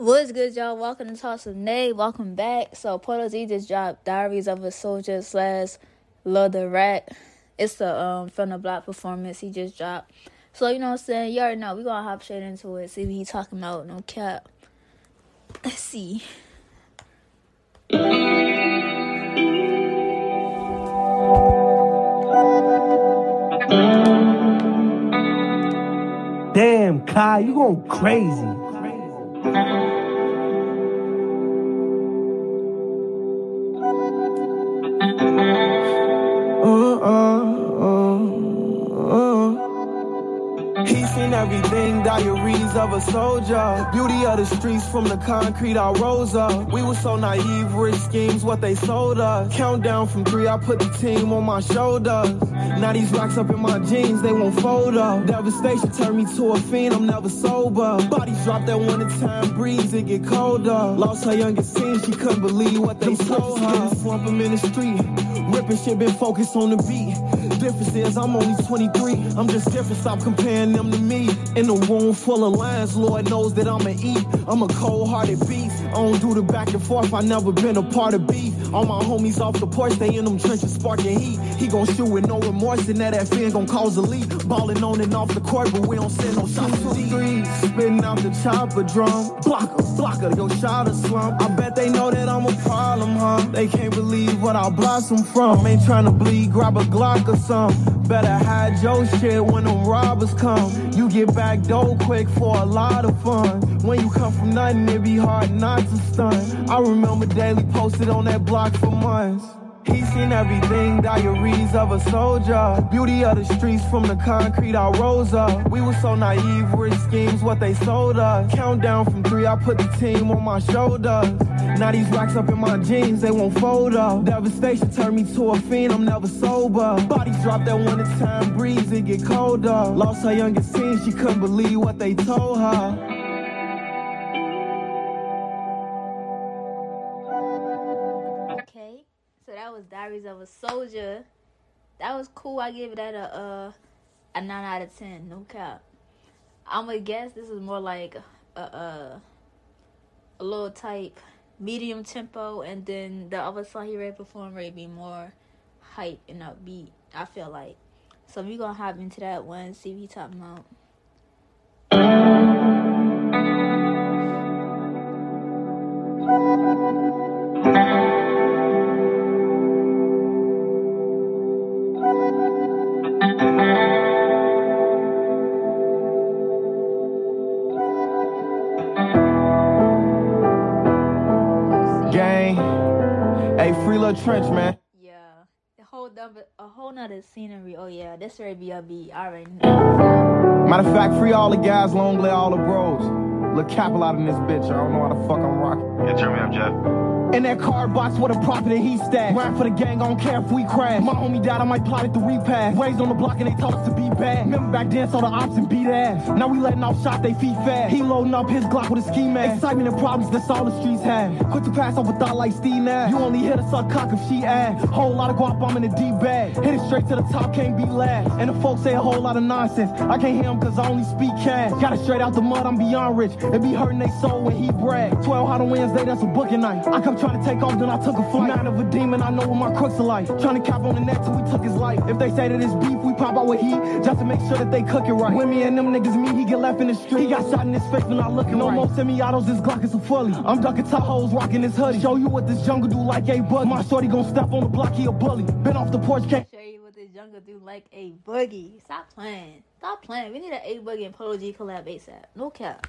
What's good, y'all? Welcome to Toss of Nay. Welcome back. So, Polo G just dropped Diaries of a Soldier slash Love the Rat. It's the um from the block performance he just dropped. So, you know what I'm saying? You already know. we going to hop straight into it. See what he talking about. No cap. Let's see. Damn, Kai, you going crazy. Everything, diaries of a soldier. Beauty of the streets from the concrete I rose up. We were so naive, rich schemes, what they sold us. Countdown from three, I put the team on my shoulders. Now these racks up in my jeans, they won't fold up. Devastation turned me to a fiend, I'm never sober. Bodies drop that one at time breeze, it get colder. Lost her youngest teen, she couldn't believe what they told her. Slump them in the street, ripping shit, been focused on the beat. Difference is I'm only 23, I'm just different, stop comparing them to me. In a room full of lions, Lord knows that I'ma eat. I'm a cold-hearted beast. I don't do the back and forth, I never been a part of beef. All my homies off the porch, they in them trenches sparking heat. He gon' shoot with no remorse, and that that fan gon' cause a leak. Ballin' on and off the court, but we don't send no shots to deep. Spitting out the chopper drum. Blocker, blocker, yo shot a slump. I bet they know that I'm a problem, huh? They can't believe what I blossom from. Ain't trying to bleed, grab a Glock or something. Better hide your shit when them robbers come. You get back dough quick for a lot of fun. When you come from nothing, it be hard not to stun. I remember daily posted on that block for months. He seen everything, diaries of a soldier. Beauty of the streets from the concrete I rose up. We were so naive, rich schemes, what they sold us. Countdown from three, I put the team on my shoulders. Now these racks up in my jeans, they won't fold up. Devastation turned me to a fiend, I'm never sober. Bodies drop that one at time breeze, it get colder. Lost her youngest teen, she couldn't believe what they told her. Was Diaries of a Soldier. That was cool. I give that a uh, a nine out of ten. No cap. I'm gonna guess this is more like a a, a little type medium tempo, and then the other song he read perform would be more hype and upbeat. I feel like. So we gonna hop into that one, see he talking about. trench, man. Yeah, a whole other, a whole nother scenery. Oh yeah, this ready be a beat. I already know. Matter of fact, free all the guys, long lay all the bros. Look capital out in this bitch. I don't know how the fuck I'm rocking. Yeah, turn me up, Jeff. In that card box with a profit that he stacked. Ride for the gang, I don't care if we crash. My homie died, I might plot it to repass. Raised on the block and they taught us to be bad. Remember back then, saw the ops and beat ass. Now we letting off shots, they feet fast. He loading up his Glock with a ski mask. Excitement and problems, that's all the streets have. Quick to pass off a thought like Steve Nash. You only hit a suck cock if she ass. Whole lot of guap, I'm in a deep bag. Hit it straight to the top, can't be last. And the folks say a whole lot of nonsense. I can't hear them cause I only speak cash. Got it straight out the mud, I'm beyond rich. It be hurting they soul when he brag. 12 hot on Wednesday, that's a booking night. I come trying to take off, then I took a flight. Not of a demon, I know what my crooks are like. Trying to cap on the net till we took his life. If they say that it's beef, we pop out with heat just to make sure that they cook it right. When me and them niggas meet, he get left in the street. He got shot in his face when I looking No right. more semi-autos, this Glock is a fully. I'm ducking Tahoes, rocking this hoodie. Show you what this jungle do like a bug. My shorty gon' step on the block, he a bully. Been off the porch, can't show you what this jungle do like a boogie. Stop playing. Stop playing. We need an A Boogie and Polo G collab ASAP. No cap.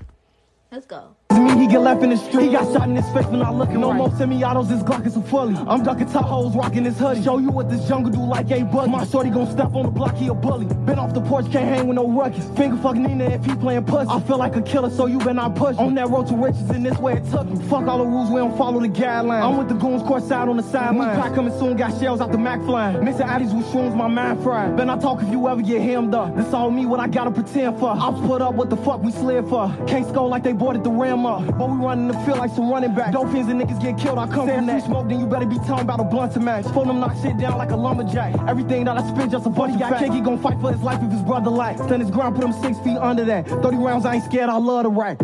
Let's go. He get left in the street. He got shot in his face when I look. No right. more semi-autos, this Glock is a fully. I'm ducking Tahoes, rocking this hoodie. Show you what this jungle do like a bug. My shorty gon' step on the block, he a bully. Been off the porch, can't hang with no ruckus. Finger fuck Nina if he playing pussy. I feel like a killer, so you better not push. On that road to riches, and this way it took me. Fuck all the rules, we don't follow the guidelines. I'm with the goons, course side on the sideline. Pack coming soon, got shells out the Mac flying. Mixing addies with shrooms, my mind fried. Better not talk if you ever get hemmed up. This all me, what I gotta pretend for. I'll put up what the fuck we slid for. Can't score like they boarded the ram up. But we running the field like some running back. Dolphins and niggas get killed, I come Sam, from that. smoke, then you better be talking about a blunt to match. Phone them knock shit down like a lumberjack. Everything that I spin just a bunch of facts. He gon' fight for his life if his brother like. Stand his ground, put him six feet under that. 30 rounds, I ain't scared, I love to rack.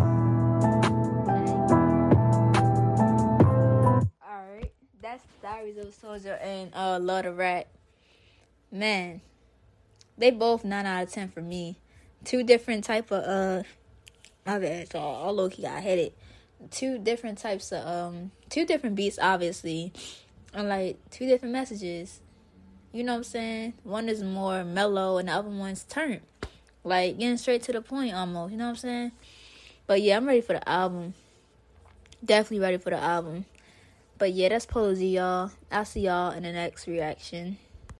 Diaries of a Soldier and uh, Love to Rat. Man, they both 9 out of 10 for me. Two different type of uh my bad, so all low key got headed. Two different types of um two different beats obviously. And like two different messages. You know what I'm saying? One is more mellow and the other one's turned. Like getting straight to the point almost, you know what I'm saying? But yeah, I'm ready for the album. Definitely ready for the album. But yeah, that's Posey, y'all. I'll see y'all in the next reaction.